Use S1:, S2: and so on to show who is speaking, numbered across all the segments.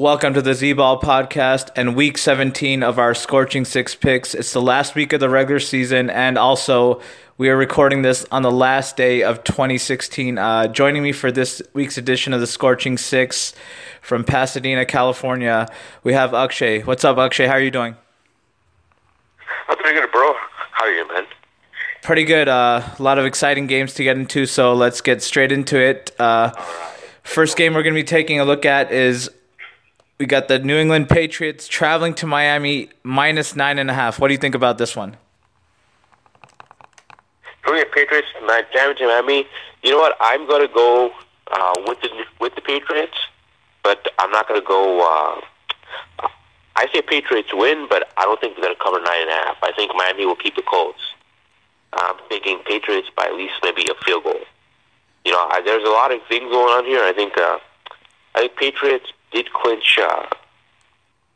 S1: Welcome to the Z Ball podcast and week 17 of our Scorching Six picks. It's the last week of the regular season, and also we are recording this on the last day of 2016. Uh, joining me for this week's edition of the Scorching Six from Pasadena, California, we have Akshay. What's up, Akshay? How are you doing?
S2: I'm pretty good, bro. How are you, man?
S1: Pretty good. Uh, a lot of exciting games to get into, so let's get straight into it. Uh, First game we're going to be taking a look at is we got the New England Patriots traveling to Miami minus nine and a half. What do you think about this one?
S2: Going at Patriots, Miami to Miami. You know what? I'm going to go uh, with the with the Patriots, but I'm not going to go. Uh, I say Patriots win, but I don't think they're going to cover nine and a half. I think Miami will keep it close. I'm thinking Patriots by at least maybe a field goal. You know, I, there's a lot of things going on here. I think uh, I think Patriots did clinch uh,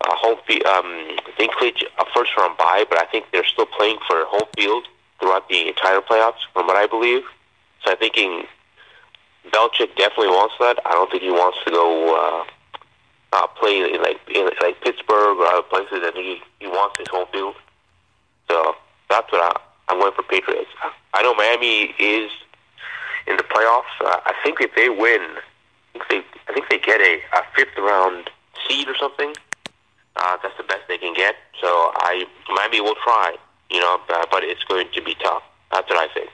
S2: a home field. Um, they clinch a first round bye, but I think they're still playing for home field throughout the entire playoffs, from what I believe. So I'm thinking Belichick definitely wants that. I don't think he wants to go uh, uh, play in like in like Pittsburgh or other places. I think he, he wants his home field. So that's what I, I'm going for Patriots. I know Miami is in the playoffs. Uh, I think if they win, I think they I think they get a, a fifth round seed or something. Uh, that's the best they can get. So I Miami will try, you know, but, it's going to be tough. That's what I think.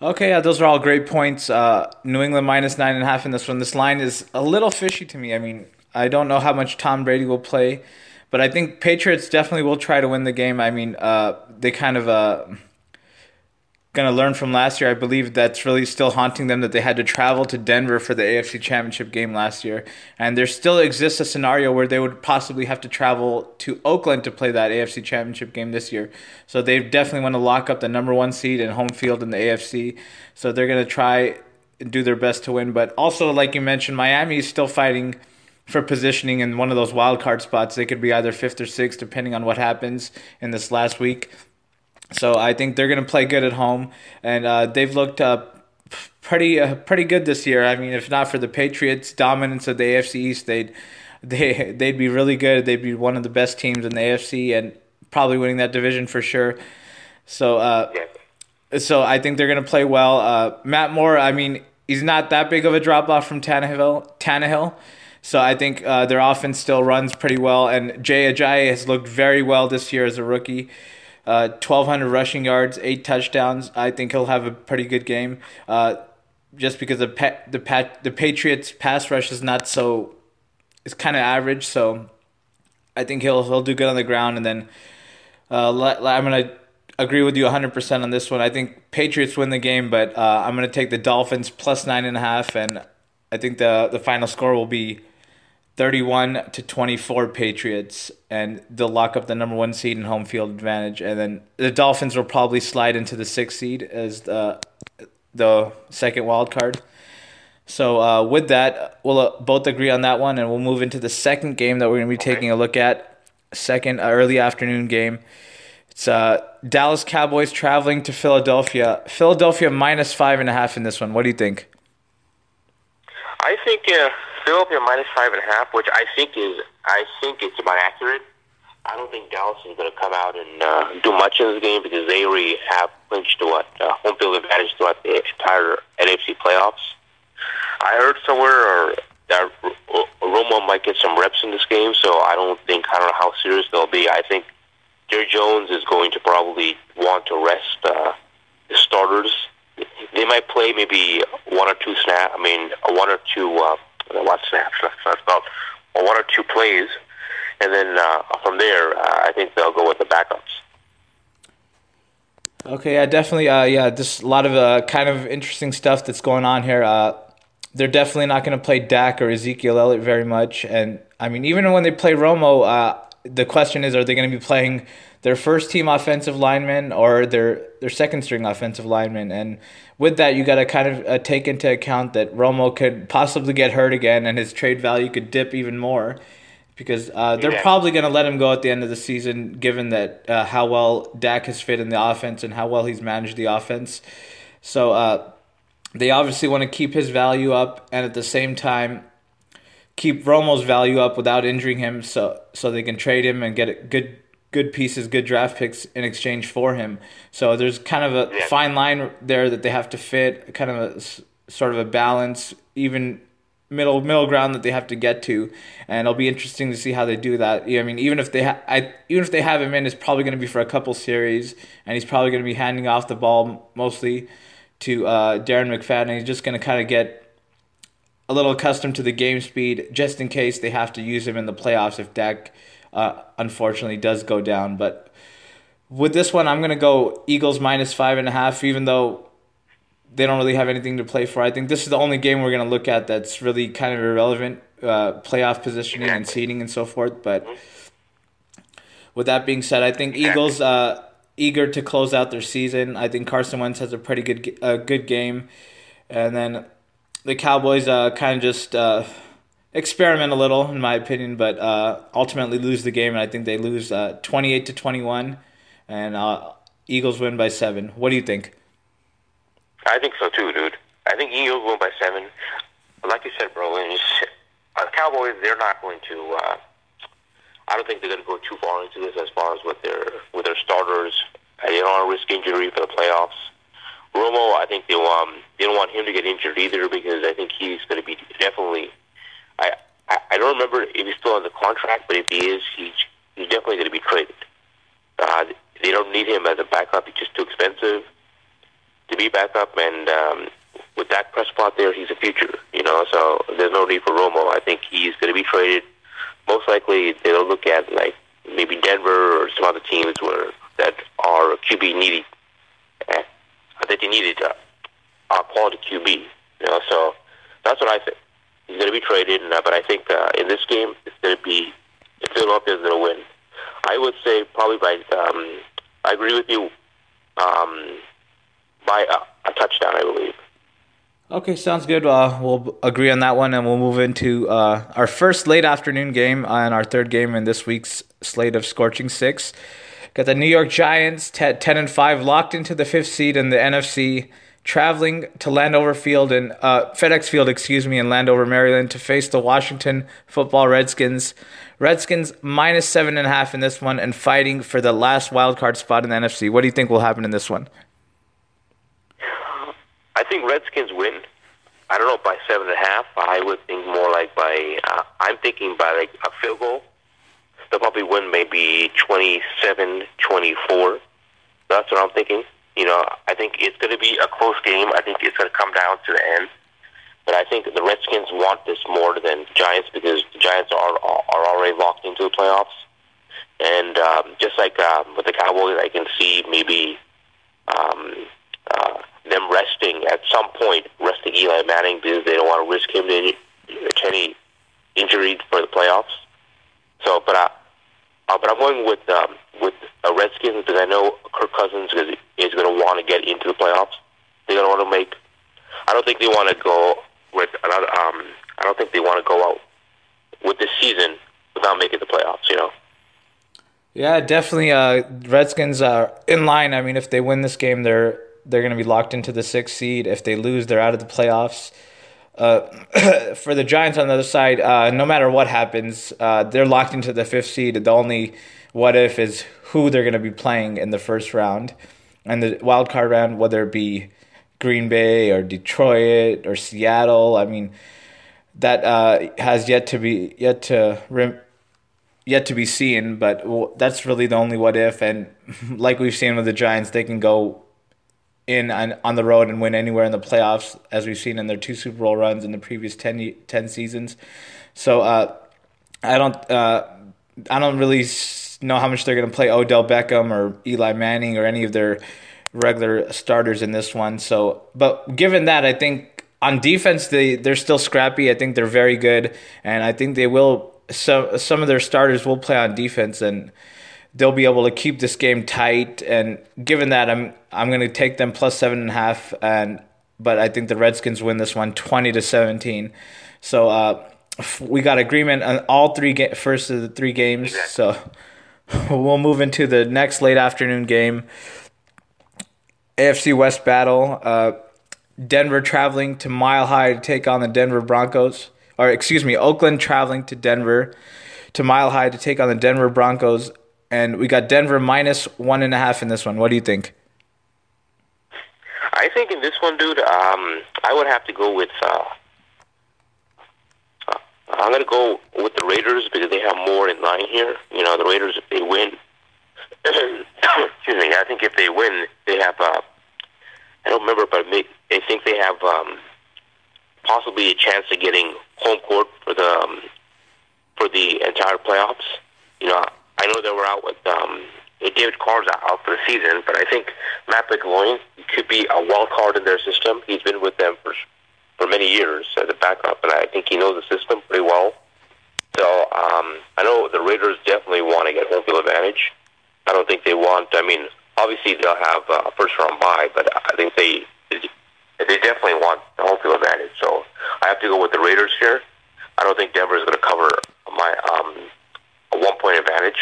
S1: Okay, yeah, those are all great points. Uh, New England minus nine and a half in this one. This line is a little fishy to me. I mean, I don't know how much Tom Brady will play, but I think Patriots definitely will try to win the game. I mean, uh, they kind of uh, going to learn from last year. I believe that's really still haunting them that they had to travel to Denver for the AFC Championship game last year. And there still exists a scenario where they would possibly have to travel to Oakland to play that AFC Championship game this year. So they definitely want to lock up the number one seed and home field in the AFC. So they're going to try and do their best to win. But also, like you mentioned, Miami is still fighting for positioning in one of those wild card spots. They could be either fifth or sixth, depending on what happens in this last week. So I think they're going to play good at home, and uh, they've looked uh, pretty uh, pretty good this year. I mean, if not for the Patriots' dominance of the AFC East, they'd they they'd be really good. They'd be one of the best teams in the AFC and probably winning that division for sure. So uh, so I think they're going to play well. Uh, Matt Moore, I mean, he's not that big of a drop off from Tannehill. Tannehill. So I think uh, their offense still runs pretty well, and Jay Ajayi has looked very well this year as a rookie. Uh, 1,200 rushing yards, eight touchdowns. I think he'll have a pretty good game. Uh, just because the pa- the pa- the Patriots pass rush is not so, it's kind of average. So I think he'll he'll do good on the ground. And then uh, I'm gonna agree with you 100 percent on this one. I think Patriots win the game, but uh, I'm gonna take the Dolphins plus nine and a half, and I think the the final score will be 31 to 24 Patriots, and they'll lock up the number one seed and home field advantage. And then the Dolphins will probably slide into the sixth seed as the the second wild card. So uh, with that, we'll uh, both agree on that one, and we'll move into the second game that we're going to be okay. taking a look at. Second uh, early afternoon game. It's uh, Dallas Cowboys traveling to Philadelphia. Philadelphia minus five and a half in this one. What do you think?
S2: I think uh, Philadelphia minus five and a half, which I think is I think it's about accurate. I don't think Dallas is going to come out and uh, do much in this game because they already have clinched what uh, home field advantage throughout the entire NFC playoffs. I heard somewhere or that Romo might get some reps in this game, so I don't think I don't know how serious they'll be. I think Jerry Jones is going to probably want to rest uh, the starters. They might play maybe one or two snap. I mean, one or two. Uh, what snaps. That's about one or two plays, and then uh, from there, uh, I think they'll go with the backups.
S1: Okay, yeah, definitely. Uh, yeah, just a lot of uh, kind of interesting stuff that's going on here. Uh, they're definitely not going to play Dak or Ezekiel Elliott very much, and I mean, even when they play Romo, uh, the question is, are they going to be playing their first team offensive lineman or their their second string offensive lineman? And with that, you got to kind of uh, take into account that Romo could possibly get hurt again, and his trade value could dip even more because uh, they're yeah. probably going to let him go at the end of the season, given that uh, how well Dak has fit in the offense and how well he's managed the offense. So uh, they obviously want to keep his value up, and at the same time keep Romo's value up without injuring him, so so they can trade him and get a good good pieces, good draft picks in exchange for him. So there's kind of a yeah. fine line there that they have to fit, kind of a sort of a balance, even middle middle ground that they have to get to, and it'll be interesting to see how they do that. I mean, even if they ha- I, even if they have him in, it's probably going to be for a couple series, and he's probably going to be handing off the ball mostly to uh, Darren McFadden. He's just going to kind of get a little accustomed to the game speed, just in case they have to use him in the playoffs if Dak uh, unfortunately does go down. But with this one, I'm going to go Eagles minus five and a half, even though they don't really have anything to play for. I think this is the only game we're going to look at that's really kind of irrelevant, uh, playoff positioning and seeding and so forth. But with that being said, I think Eagles uh, eager to close out their season. I think Carson Wentz has a pretty good uh, good game, and then the Cowboys uh, kind of just uh, experiment a little, in my opinion, but uh, ultimately lose the game, and I think they lose uh, twenty eight to twenty one, and uh, Eagles win by seven. What do you think?
S2: I think so too, dude. I think Eagles win by seven. Like you said, bro, and uh, Cowboys, they're not going to. Uh, I don't think they're going to go too far into this as far as with their with their starters. They don't want to risk injury for the playoffs. Romo, I think they um they don't want him to get injured either because I think he's going to be definitely. I, I I don't remember if he's still on the contract, but if he is, he's he's definitely going to be traded. Uh, they don't need him as a backup; he's just too expensive to be backup, and um, with Dak Prescott there, he's a future, you know. So there's no need for Romo. I think he's going to be traded. Most likely, they'll look at like maybe Denver or some other teams where that are QB needy. I think they needed a, a quality QB, you know. So that's what I think. He's going to be traded, uh, but I think uh, in this game, it's going to be if Philadelphia is going to win. I would say probably by. Um, I agree with you. Um, by a, a touchdown, I believe.
S1: Okay, sounds good. Uh, we'll agree on that one, and we'll move into uh, our first late afternoon game and our third game in this week's slate of Scorching Six. Got the New York Giants, t- 10 and 5, locked into the fifth seed in the NFC, traveling to Landover Field and uh, FedEx Field, excuse me, in Landover, Maryland, to face the Washington Football Redskins. Redskins minus seven and a half in this one, and fighting for the last wild card spot in the NFC. What do you think will happen in this one?
S2: I think Redskins win. I don't know by seven and a half. I would think more like by. Uh, I'm thinking by like a field goal. They'll probably win maybe 27-24. That's what I'm thinking. You know, I think it's going to be a close game. I think it's going to come down to the end. But I think the Redskins want this more than Giants because the Giants are are already locked into the playoffs. And um, just like um, with the Cowboys, I can see maybe um, uh, them resting at some point, resting Eli Manning because they don't want to risk him to any injury for the playoffs. So, but I, uh, but I'm going with um, with uh, Redskins because I know Kirk Cousins is, is going to want to get into the playoffs. They're going to want to make. I don't think they want to go with another. Um, I don't think they want to go out with this season without making the playoffs. You know.
S1: Yeah, definitely. Uh, Redskins are in line. I mean, if they win this game, they're they're going to be locked into the sixth seed. If they lose, they're out of the playoffs. Uh, for the Giants on the other side, uh, no matter what happens, uh, they're locked into the fifth seed. The only what if is who they're going to be playing in the first round, and the wild card round, whether it be Green Bay or Detroit or Seattle. I mean, that uh, has yet to be yet to rem- yet to be seen. But that's really the only what if, and like we've seen with the Giants, they can go in on, on the road and win anywhere in the playoffs, as we've seen in their two Super Bowl runs in the previous 10, 10 seasons. So uh, I don't uh, I don't really know how much they're going to play Odell Beckham or Eli Manning or any of their regular starters in this one. So, but given that, I think on defense they they're still scrappy. I think they're very good, and I think they will. Some some of their starters will play on defense, and they'll be able to keep this game tight. And given that, I'm I'm going to take them plus seven and a half, and but I think the Redskins win this one, twenty to seventeen. So uh, we got agreement on all three ga- first of the three games. So we'll move into the next late afternoon game. AFC West battle. Uh, Denver traveling to Mile High to take on the Denver Broncos. Or excuse me, Oakland traveling to Denver to Mile High to take on the Denver Broncos. And we got Denver minus one and a half in this one. What do you think?
S2: I think in this one, dude, um, I would have to go with. Uh, I'm gonna go with the Raiders because they have more in line here. You know, the Raiders if they win. excuse me. I think if they win, they have. Uh, I don't remember, but I think they have um, possibly a chance of getting home court for the um, for the entire playoffs. You know, I know they were out with um, David Carr's out for the season, but I think Matt McGloin could be a wild card in their system. He's been with them for for many years as a backup, and I think he knows the system pretty well. So um, I know the Raiders definitely want to get home field advantage. I don't think they want. I mean, obviously they'll have a first round bye, but I think they they definitely want the home field advantage. So I have to go with the Raiders here. I don't think Denver is going to cover my um, a one point advantage.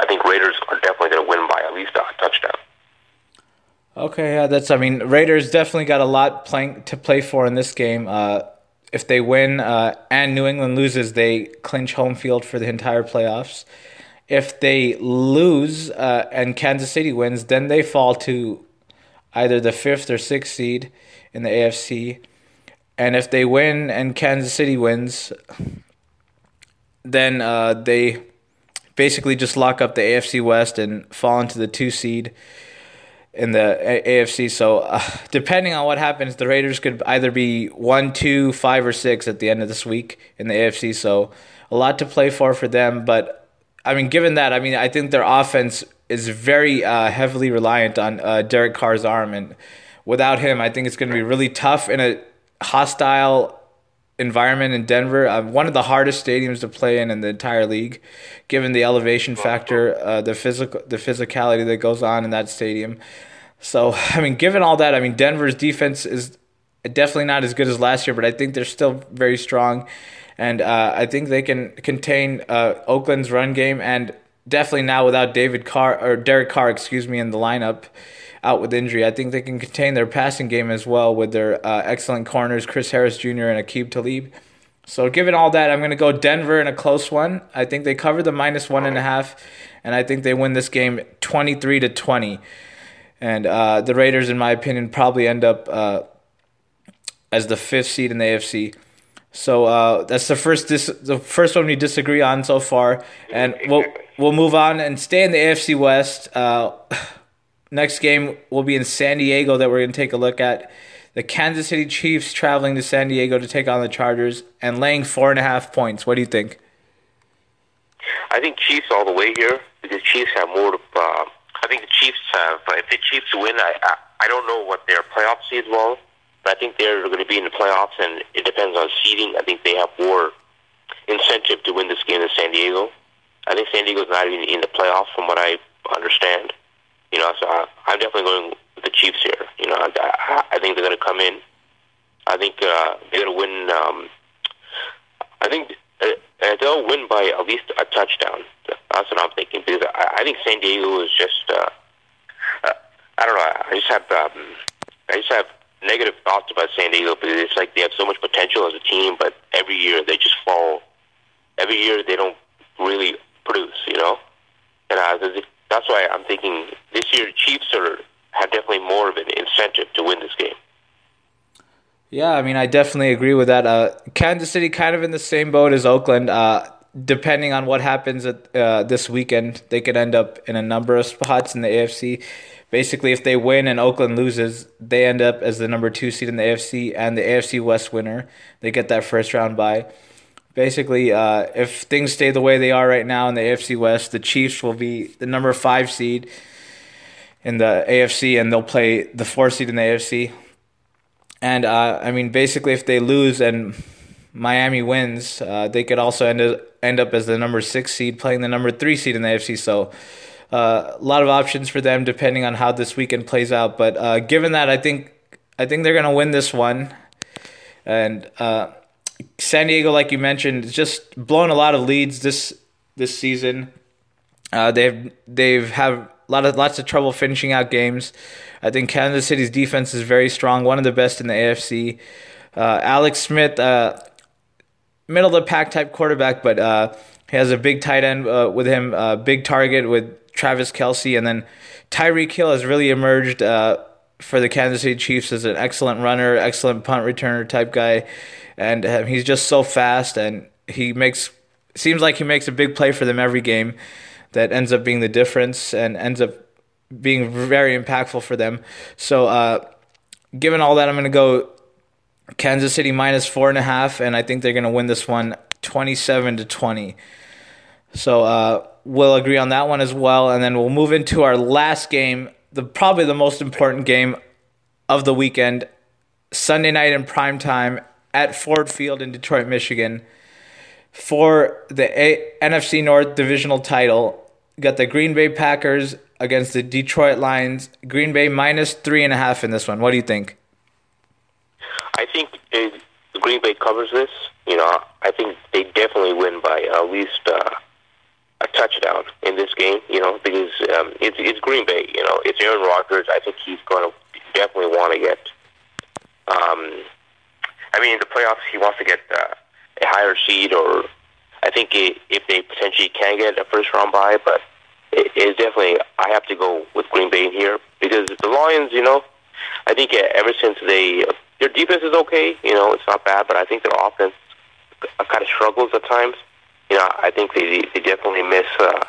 S2: I think Raiders are definitely going to win by at least a touchdown.
S1: Okay, yeah, that's. I mean, Raiders definitely got a lot playing to play for in this game. Uh, if they win uh, and New England loses, they clinch home field for the entire playoffs. If they lose uh, and Kansas City wins, then they fall to either the fifth or sixth seed in the AFC. And if they win and Kansas City wins, then uh, they basically just lock up the AFC West and fall into the two seed in the AFC. So, uh, depending on what happens, the Raiders could either be one, two, five, or six at the end of this week in the AFC. So, a lot to play for for them. But I mean, given that, I mean, I think their offense is very uh, heavily reliant on uh, Derek Carr's arm, and without him, I think it's going to be really tough in a hostile environment in Denver. Uh, one of the hardest stadiums to play in in the entire league, given the elevation factor, uh, the physical, the physicality that goes on in that stadium. So, I mean, given all that, I mean, Denver's defense is definitely not as good as last year, but I think they're still very strong, and uh, I think they can contain uh, Oakland's run game, and definitely now without David Carr or Derek Carr, excuse me, in the lineup out with injury. I think they can contain their passing game as well with their uh, excellent corners, Chris Harris Jr. and Aqib Talib. So, given all that, I'm going to go Denver in a close one. I think they cover the minus one and a half, and I think they win this game 23 to 20. And uh, the Raiders, in my opinion, probably end up uh, as the fifth seed in the AFC. So uh, that's the first dis- the first one we disagree on so far, and we'll we'll move on and stay in the AFC West. Uh, Next game will be in San Diego that we're going to take a look at. The Kansas City Chiefs traveling to San Diego to take on the Chargers and laying four and a half points. What do you think?
S2: I think Chiefs all the way here because Chiefs have more. Uh, I think the Chiefs have. If the Chiefs win, I, I I don't know what their playoff seed was, but I think they're going to be in the playoffs, and it depends on seeding. I think they have more incentive to win this game in San Diego. I think San Diego's not even in the playoffs, from what I understand. You know, so I, I'm definitely going with the Chiefs here. You know, I, I think they're going to come in. I think uh, they're going to win. Um, I think uh, they'll win by at least a touchdown. That's what I'm thinking because I, I think San Diego is just. Uh, uh, I don't know. I just have. Um, I just have negative thoughts about San Diego because it's like they have so much potential as a team, but every year they just fall. Every year they don't really produce. You know, and uh, that's why I'm thinking this year Chiefs are have definitely more of an incentive to win this game.
S1: Yeah, I mean, I definitely agree with that. Uh, Kansas City kind of in the same boat as Oakland. Uh, depending on what happens at, uh, this weekend, they could end up in a number of spots in the AFC. Basically, if they win and Oakland loses, they end up as the number two seed in the AFC and the AFC West winner. They get that first round bye basically, uh, if things stay the way they are right now in the AFC West, the Chiefs will be the number five seed. in the AFC, and they'll play the four seed in the AFC. And uh, I mean, basically, if they lose and Miami wins, uh, they could also end up, end up as the number six seed, playing the number three seed in the AFC. So. Uh, a lot of options for them depending on how this weekend plays out. But uh, given that, I think I think they're gonna win this one. And uh, San Diego, like you mentioned, just blown a lot of leads this this season. Uh, they've they've have a lot of lots of trouble finishing out games. I think Kansas City's defense is very strong, one of the best in the AFC. Uh, Alex Smith, uh, middle of the pack type quarterback, but uh, he has a big tight end uh, with him, uh, big target with Travis Kelce, and then Tyreek Hill has really emerged uh, for the Kansas City Chiefs as an excellent runner, excellent punt returner type guy, and uh, he's just so fast and he makes seems like he makes a big play for them every game that ends up being the difference and ends up being very impactful for them. So, uh, given all that, I'm going to go Kansas City minus four and a half, and I think they're going to win this one 27 to 20. So, uh, we'll agree on that one as well, and then we'll move into our last game, the probably the most important game of the weekend, Sunday night in prime time at Ford Field in Detroit, Michigan for the A- NFC North divisional title. Got the Green Bay Packers against the Detroit Lions. Green Bay minus three and a half in this one. What do you think?
S2: I think it, Green Bay covers this. You know, I think they definitely win by at least uh, a touchdown in this game. You know, because um, it's it's Green Bay. You know, it's Aaron Rodgers. I think he's going to definitely want to get. Um, I mean, in the playoffs, he wants to get. Uh, a higher seed, or I think it, if they potentially can get a first round bye, but it is definitely I have to go with Green Bay here because the Lions, you know, I think ever since they their defense is okay, you know, it's not bad, but I think their offense kind of struggles at times. You know, I think they they definitely miss. Uh,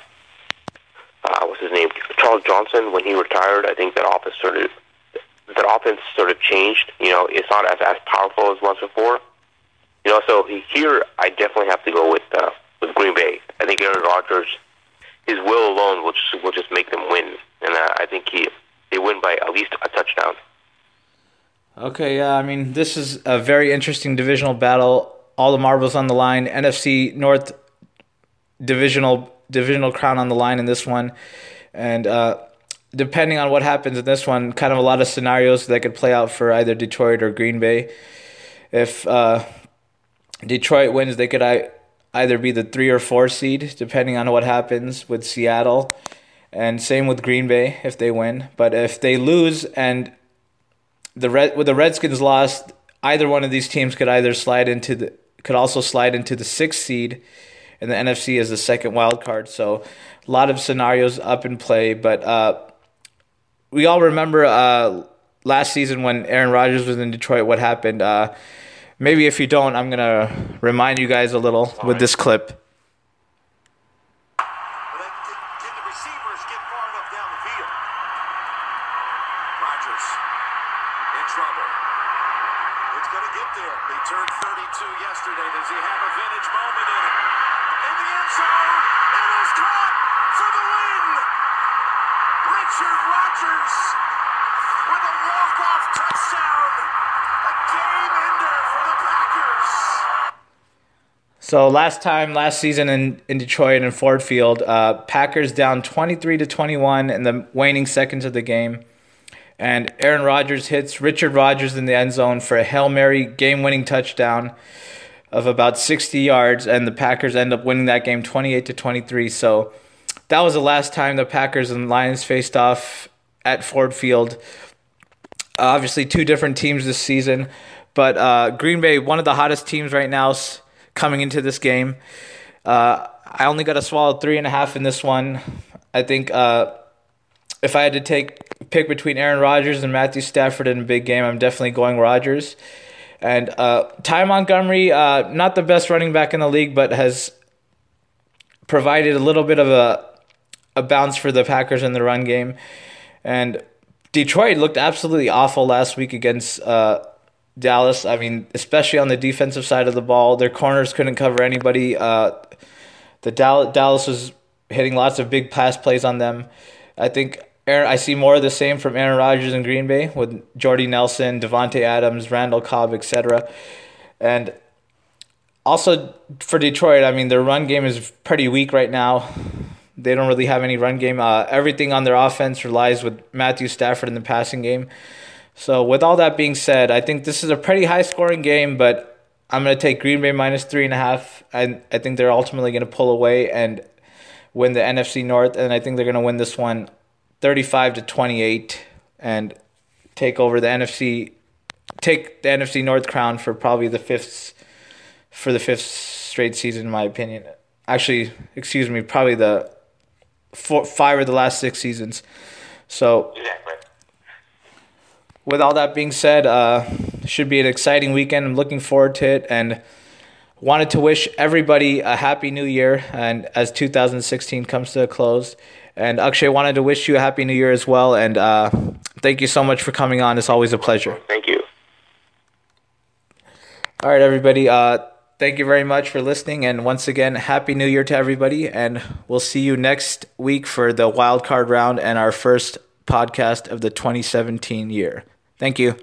S2: uh, what's his name? Charles Johnson. When he retired, I think that offense sort of that offense sort of changed. You know, it's not as as powerful as once before. You know, so here I definitely have to go with uh, with Green Bay. I think Aaron Rodgers, his will alone will just will just make them win, and uh, I think he they win by at least a touchdown.
S1: Okay, yeah, I mean this is a very interesting divisional battle. All the marbles on the line. NFC North divisional divisional crown on the line in this one, and uh, depending on what happens in this one, kind of a lot of scenarios that could play out for either Detroit or Green Bay. If uh, Detroit wins, they could either be the three or four seed, depending on what happens with Seattle. And same with Green Bay if they win. But if they lose and the Red with the Redskins lost, either one of these teams could either slide into the could also slide into the sixth seed and the NFC as the second wild card. So a lot of scenarios up in play. But uh, we all remember uh, last season when Aaron Rodgers was in Detroit, what happened. Uh, maybe if you don't, I'm going to remind you guys a little with this clip. So last time, last season in, in Detroit and Ford Field, uh, Packers down 23 to 21 in the waning seconds of the game. And Aaron Rodgers hits Richard Rodgers in the end zone for a Hail Mary game winning touchdown of about 60 yards. And the Packers end up winning that game 28 to 23. So that was the last time the Packers and Lions faced off at Ford Field. obviously, two different teams this season. But uh, Green Bay, one of the hottest teams right now coming into this game. Uh, I only got to swallow three and a half in this one. I think uh, if I had to take pick between Aaron Rodgers and Matthew Stafford in a big game, I'm definitely going Rodgers. And uh, Ty Montgomery, uh, not the best running back in the league, but has provided a little bit of a a bounce for the Packers in the run game. And Detroit looked absolutely awful last week against uh, Dallas. I mean, especially on the defensive side of the ball, their corners couldn't cover anybody. Uh, the Dallas, Dallas was hitting lots of big pass plays on them. I think Aaron, I see more of the same from Aaron Rodgers in Green Bay with Jordy Nelson, Davante Adams, Randall Cobb, etc. And also for Detroit, I mean their run game is pretty weak right now. They don't really have any run game. Uh, everything on their offense relies with Matthew Stafford in the passing game. So with all that being said, I think this is a pretty high scoring game, but I'm gonna take Green Bay minus three and a half. And I think they're ultimately gonna pull away and win the NFC North, and I think they're gonna win this one 35 to 28 and take over the NFC take the NFC North crown for probably the fifth for the fifth straight season in my opinion. Actually, excuse me, probably the four, five of the last six seasons. So
S2: Exactly.
S1: With all that being said, uh, should be an exciting weekend. I'm looking forward to it and wanted to wish everybody a happy new year and as 2016 comes to a close. And Akshay wanted to wish you a happy new year as well. And uh, thank you so much for coming on. It's always a pleasure.
S2: Thank you.
S1: All right, everybody. Uh, thank you very much for listening. And once again, happy new year to everybody. And we'll see you next week for the wild card round and our first podcast of the 2017 year. Thank you.